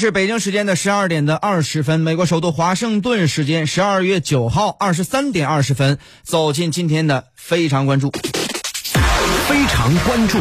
是北京时间的十二点的二十分，美国首都华盛顿时间十二月九号二十三点二十分，走进今天的非常关注。非常关注。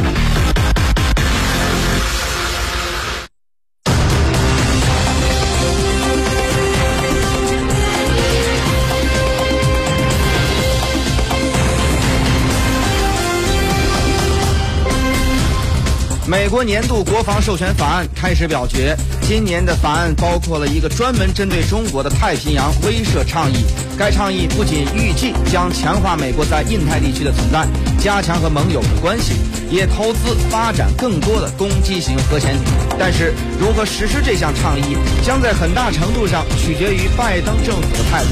美国年度国防授权法案开始表决。今年的法案包括了一个专门针对中国的太平洋威慑倡议。该倡议不仅预计将强化美国在印太地区的存在，加强和盟友的关系，也投资发展更多的攻击型核潜艇。但是，如何实施这项倡议，将在很大程度上取决于拜登政府的态度。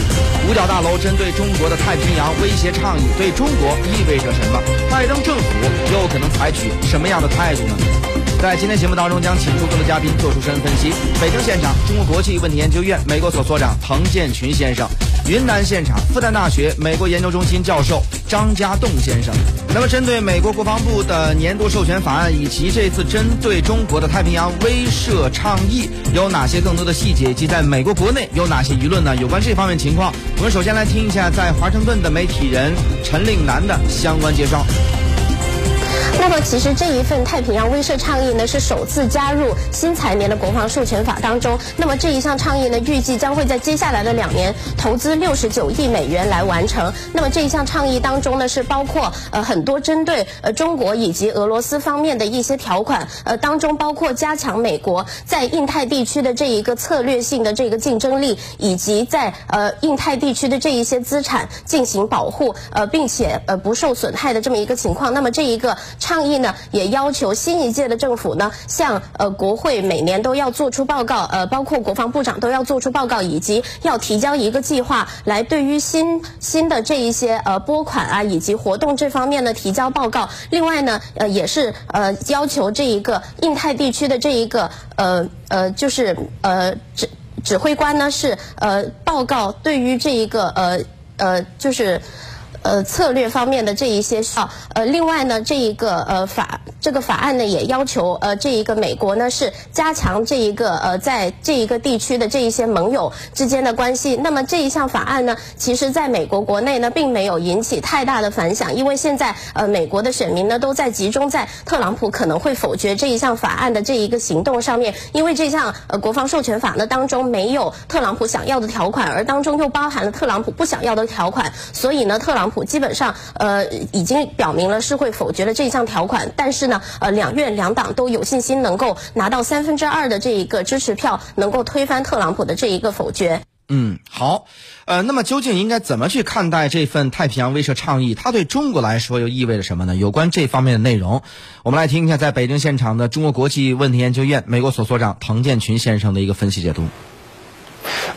五角大楼针对中国的太平洋威胁倡议对中国意味着什么？拜登政府又可能采取什么样的态度呢？在今天节目当中，将请出各位嘉宾做出深入分析。北京现场，中国国际问题研究院美国所所长滕建群先生；云南现场，复旦大学美国研究中心教授张家栋先生。那么，针对美国国防部的年度授权法案以及这次针对中国的太平洋威慑倡议，有哪些更多的细节？以及在美国国内有哪些舆论呢？有关这方面情况，我们首先来听一下在华盛顿的媒体人陈令南的相关介绍。那么，其实这一份太平洋威慑倡议呢，是首次加入新财年的国防授权法当中。那么这一项倡议呢，预计将会在接下来的两年投资六十九亿美元来完成。那么这一项倡议当中呢，是包括呃很多针对呃中国以及俄罗斯方面的一些条款，呃当中包括加强美国在印太地区的这一个策略性的这个竞争力，以及在呃印太地区的这一些资产进行保护，呃并且呃不受损害的这么一个情况。那么这一个。倡倡议呢，也要求新一届的政府呢，向呃国会每年都要做出报告，呃，包括国防部长都要做出报告，以及要提交一个计划来对于新新的这一些呃拨款啊以及活动这方面呢提交报告。另外呢，呃，也是呃要求这一个印太地区的这一个呃呃就是呃指指挥官呢是呃报告对于这一个呃呃就是。呃，策略方面的这一些需要，呃，另外呢，这一个呃法这个法案呢也要求呃这一个美国呢是加强这一个呃在这一个地区的这一些盟友之间的关系。那么这一项法案呢，其实在美国国内呢并没有引起太大的反响，因为现在呃美国的选民呢都在集中在特朗普可能会否决这一项法案的这一个行动上面，因为这项呃国防授权法呢当中没有特朗普想要的条款，而当中又包含了特朗普不想要的条款，所以呢特朗普。基本上，呃，已经表明了是会否决了这项条款，但是呢，呃，两院两党都有信心能够拿到三分之二的这一个支持票，能够推翻特朗普的这一个否决。嗯，好，呃，那么究竟应该怎么去看待这份太平洋威慑倡议？它对中国来说又意味着什么呢？有关这方面的内容，我们来听一下在北京现场的中国国际问题研究院美国所所长滕建群先生的一个分析解读。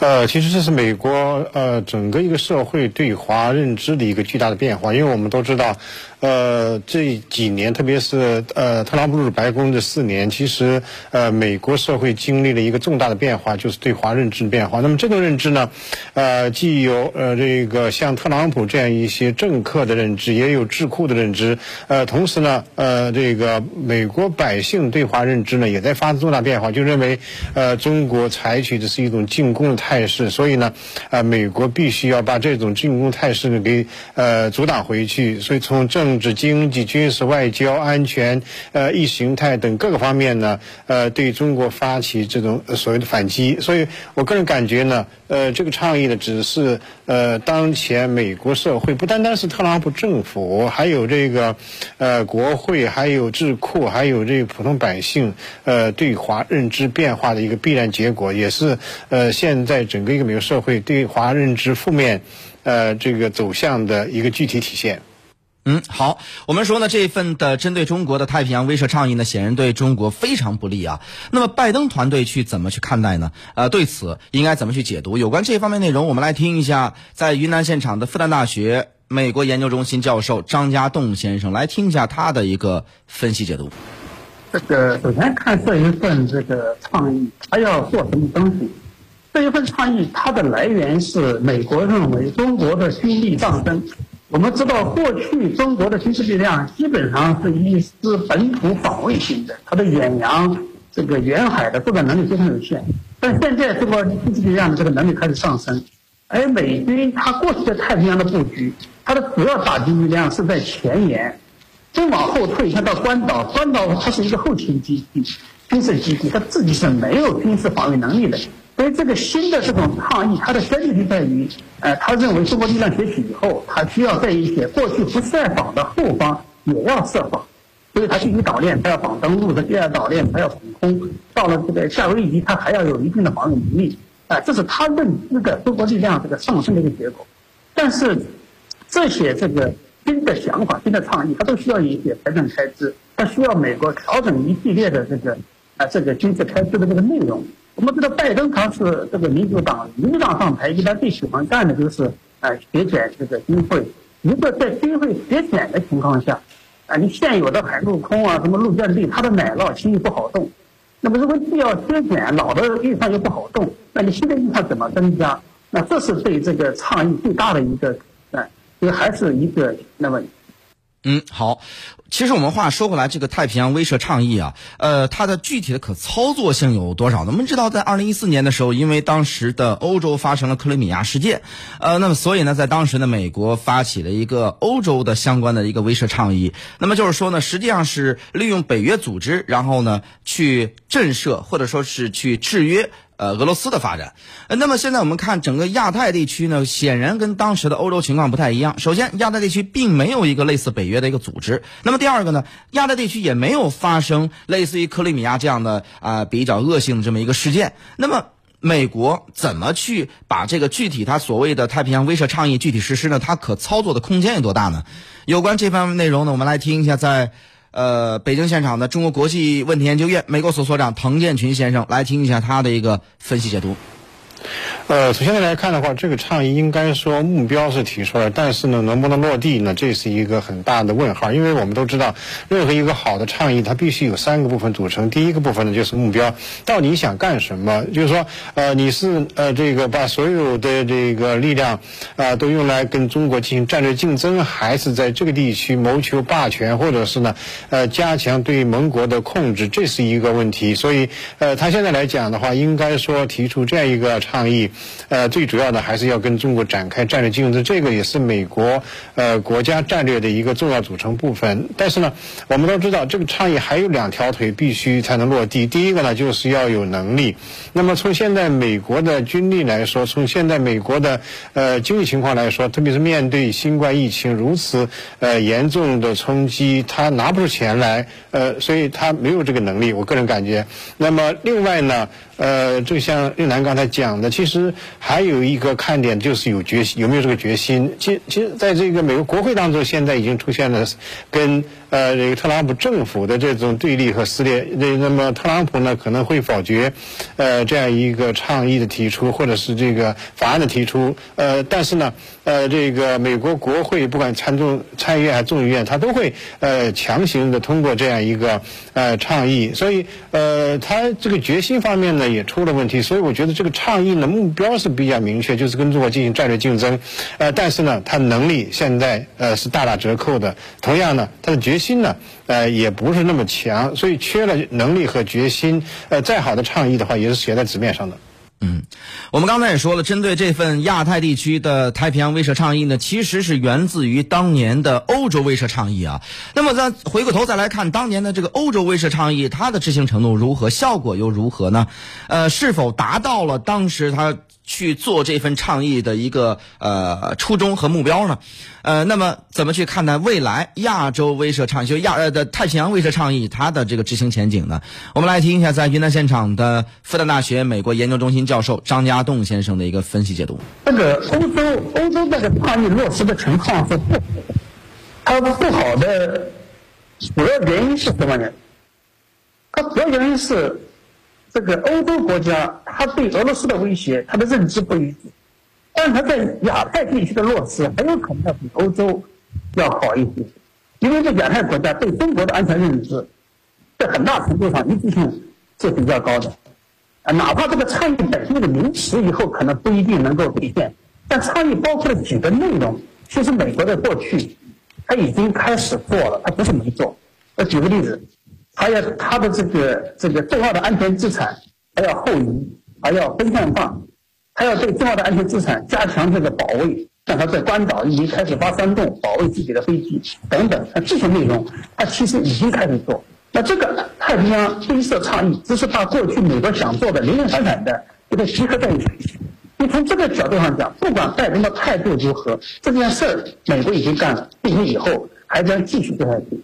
呃，其实这是美国呃整个一个社会对华认知的一个巨大的变化，因为我们都知道。呃，这几年，特别是呃，特朗普入白宫这四年，其实呃，美国社会经历了一个重大的变化，就是对华认知的变化。那么这种认知呢，呃，既有呃这个像特朗普这样一些政客的认知，也有智库的认知。呃，同时呢，呃，这个美国百姓对华认知呢，也在发生重大变化，就认为呃，中国采取的是一种进攻的态势，所以呢，呃，美国必须要把这种进攻态势呢给呃阻挡回去。所以从政政治、经济、军事、外交、安全、呃意识形态等各个方面呢，呃，对中国发起这种所谓的反击。所以我个人感觉呢，呃，这个倡议呢，只是呃，当前美国社会不单单是特朗普政府，还有这个呃国会，还有智库，还有这个普通百姓，呃，对华认知变化的一个必然结果，也是呃现在整个一个美国社会对华认知负面呃这个走向的一个具体体现。嗯，好，我们说呢，这份的针对中国的太平洋威慑倡议呢，显然对中国非常不利啊。那么，拜登团队去怎么去看待呢？呃，对此应该怎么去解读？有关这方面内容，我们来听一下，在云南现场的复旦大学美国研究中心教授张家栋先生来听一下他的一个分析解读。这个首先看这一份这个倡议，他要做什么东西？这一份倡议它的来源是美国认为中国的军力上升。我们知道，过去中国的军事力量基本上是一支本土防卫型的，它的远洋、这个远海的作战能力非常有限。但现在中国军事力量的这个能力开始上升，而美军它过去在太平洋的布局，它的主要打击力量是在前沿，再往后退，像到关岛，关岛它是一个后勤基地、军事基地，它自己是没有军事防御能力的。所以这个新的这种倡议，它的先决就在于，呃，他认为中国力量崛起以后，他需要在一些过去不设防的后方也要设防。所以它第一岛链，它要防登陆；的第二岛链，它要防空。到了这个夏威夷，它还要有一定的防御能力。啊，这是他认知的中国力量这个上升的一个结果。但是这些这个新的想法、新的倡议，它都需要一些财政开支，它需要美国调整一系列的这个啊这个军事开支的这个内容。我们知道，拜登他是这个民主党，民主党上台一般最喜欢干的就是啊削减这个军费。如果在军费削减的情况下，啊，你现有的海陆空啊，什么陆战队，它的奶酪轻易不好动。那么如果既要削减，老的预算又不好动，那你新的预算怎么增加？那这是对这个倡议最大的一个，啊，这还是一个那么。嗯，好。其实我们话说回来，这个太平洋威慑倡议啊，呃，它的具体的可操作性有多少呢？我们知道，在二零一四年的时候，因为当时的欧洲发生了克里米亚事件，呃，那么所以呢，在当时呢，美国发起了一个欧洲的相关的一个威慑倡议。那么就是说呢，实际上是利用北约组织，然后呢，去震慑或者说是去制约。呃，俄罗斯的发展，呃，那么现在我们看整个亚太地区呢，显然跟当时的欧洲情况不太一样。首先，亚太地区并没有一个类似北约的一个组织。那么第二个呢，亚太地区也没有发生类似于克里米亚这样的啊比较恶性的这么一个事件。那么美国怎么去把这个具体它所谓的太平洋威慑倡议具体实施呢？它可操作的空间有多大呢？有关这方面内容呢，我们来听一下在。呃，北京现场的中国国际问题研究院美国所所长滕建群先生来听一下他的一个分析解读。呃，从现在来看的话，这个倡议应该说目标是提出来，但是呢，能不能落地呢？这是一个很大的问号。因为我们都知道，任何一个好的倡议，它必须有三个部分组成。第一个部分呢，就是目标，到底想干什么？就是说，呃，你是呃这个把所有的这个力量啊都用来跟中国进行战略竞争，还是在这个地区谋求霸权，或者是呢呃加强对盟国的控制？这是一个问题。所以，呃，他现在来讲的话，应该说提出这样一个倡议。呃，最主要的还是要跟中国展开战略竞争，这个也是美国呃国家战略的一个重要组成部分。但是呢，我们都知道这个倡议还有两条腿必须才能落地。第一个呢，就是要有能力。那么从现在美国的军力来说，从现在美国的呃经济情况来说，特别是面对新冠疫情如此呃严重的冲击，他拿不出钱来，呃，所以他没有这个能力。我个人感觉。那么另外呢？呃，就像玉楠刚才讲那，其实还有一个看点就是有决心，有没有这个决心？其其实，在这个美国国会当中，现在已经出现了跟。呃，这个特朗普政府的这种对立和撕裂，那那么特朗普呢可能会否决，呃，这样一个倡议的提出，或者是这个法案的提出，呃，但是呢，呃，这个美国国会不管参众参议院还是众议院，他都会呃强行的通过这样一个呃倡议，所以呃，他这个决心方面呢也出了问题，所以我觉得这个倡议呢目标是比较明确，就是跟中国进行战略竞争，呃，但是呢，他能力现在呃是大打折扣的，同样呢，他的决心呢，呃，也不是那么强，所以缺了能力和决心。呃，再好的倡议的话，也是写在纸面上的。嗯，我们刚才也说了，针对这份亚太地区的太平洋威慑倡议呢，其实是源自于当年的欧洲威慑倡议啊。那么，咱回过头再来看当年的这个欧洲威慑倡议，它的执行程度如何，效果又如何呢？呃，是否达到了当时它？去做这份倡议的一个呃初衷和目标呢？呃，那么怎么去看待未来亚洲威慑倡议，就亚呃的太平洋威慑倡议它的这个执行前景呢？我们来听一下在云南现场的复旦大学美国研究中心教授张家栋先生的一个分析解读。这个欧洲欧洲这个倡议落实的情况是不好，它不好的主要原因是什么呢？它主要原因是。这个欧洲国家，他对俄罗斯的威胁，他的认知不一致，但他在亚太地区的落实，很有可能要比欧洲要好一些，因为这亚太国家对中国的安全认知，在很大程度上一致性是比较高的，啊，哪怕这个倡议本身的名词以后可能不一定能够兑现，但倡议包括了几个内容，其实美国在过去他已经开始做了，他不是没做。我举个例子。还要他的这个这个重要的安全资产还要后移，还要分散放，还要对重要的安全资产加强这个保卫，像他在关岛已经开始挖山洞保卫自己的飞机等等，那这些内容他其实已经开始做。那这个太平洋灰色倡议只是把过去美国想做的零零散散的给它集合在一起。你从这个角度上讲，不管拜登的态度如何，这件事儿美国已经干了，并且以后还将继续做下去。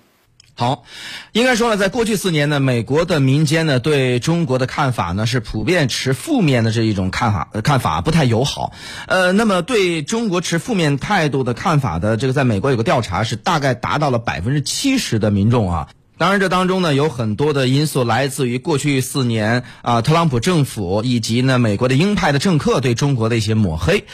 好，应该说呢，在过去四年呢，美国的民间呢对中国的看法呢是普遍持负面的这一种看法，看法不太友好。呃，那么对中国持负面态度的看法的这个，在美国有个调查是大概达到了百分之七十的民众啊。当然，这当中呢有很多的因素来自于过去四年啊特朗普政府以及呢美国的鹰派的政客对中国的一些抹黑。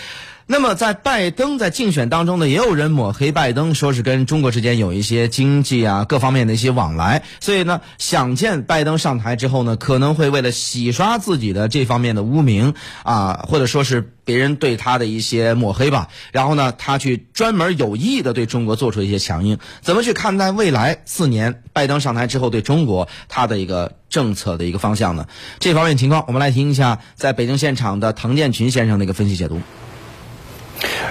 那么，在拜登在竞选当中呢，也有人抹黑拜登，说是跟中国之间有一些经济啊各方面的一些往来，所以呢，想见拜登上台之后呢，可能会为了洗刷自己的这方面的污名啊，或者说是别人对他的一些抹黑吧，然后呢，他去专门有意的对中国做出一些强硬。怎么去看待未来四年拜登上台之后对中国他的一个政策的一个方向呢？这方面情况，我们来听一下在北京现场的滕建群先生的一个分析解读。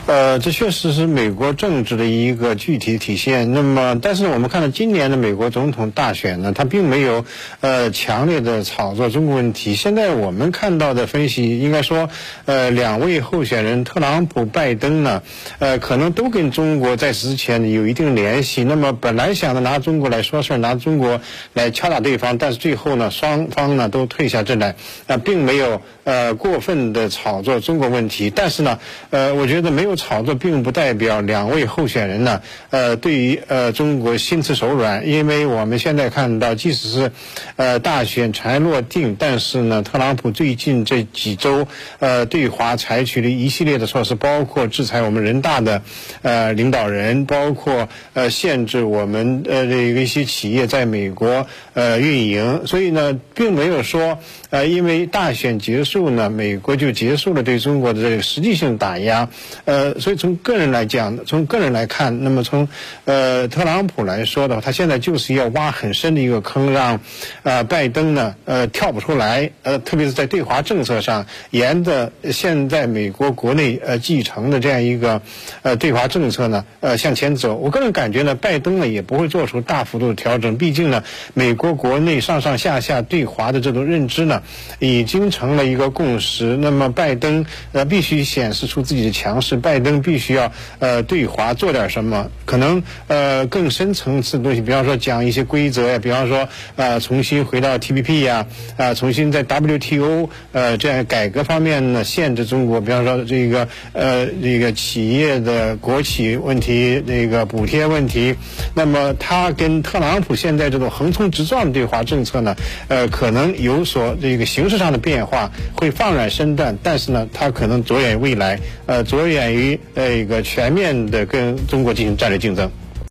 呃，这确实是美国政治的一个具体体现。那么，但是我们看到今年的美国总统大选呢，他并没有呃强烈的炒作中国问题。现在我们看到的分析，应该说，呃，两位候选人特朗普、拜登呢，呃，可能都跟中国在此之前有一定联系。那么，本来想着拿中国来说事儿，拿中国来敲打对方，但是最后呢，双方呢都退下阵来，啊，并没有呃过分的炒作中国问题。但是呢，呃，我觉得没没有。炒作并不代表两位候选人呢，呃，对于呃中国心慈手软，因为我们现在看到，即使是呃大选才落定，但是呢，特朗普最近这几周呃对华采取了一系列的措施，包括制裁我们人大的呃领导人，包括呃限制我们呃这个一些企业在美国呃运营，所以呢，并没有说呃因为大选结束呢，美国就结束了对中国的这个实际性打压，呃。所以从个人来讲，从个人来看，那么从呃特朗普来说的话，他现在就是要挖很深的一个坑，让呃拜登呢呃跳不出来，呃特别是在对华政策上，沿着现在美国国内呃继承的这样一个呃对华政策呢呃向前走。我个人感觉呢，拜登呢也不会做出大幅度的调整，毕竟呢美国国内上上下下对华的这种认知呢已经成了一个共识。那么拜登呃必须显示出自己的强势。拜登必须要呃对华做点什么，可能呃更深层次的东西，比方说讲一些规则呀，比方说呃重新回到 TPP 呀，啊重新在 WTO 呃这样改革方面呢限制中国，比方说这个呃这个企业的国企问题，那个补贴问题，那么他跟特朗普现在这种横冲直撞的对华政策呢，呃可能有所这一个形式上的变化，会放软身段，但是呢，它可能着眼未来，呃着眼。于呃一个全面的跟中国进行战略竞争。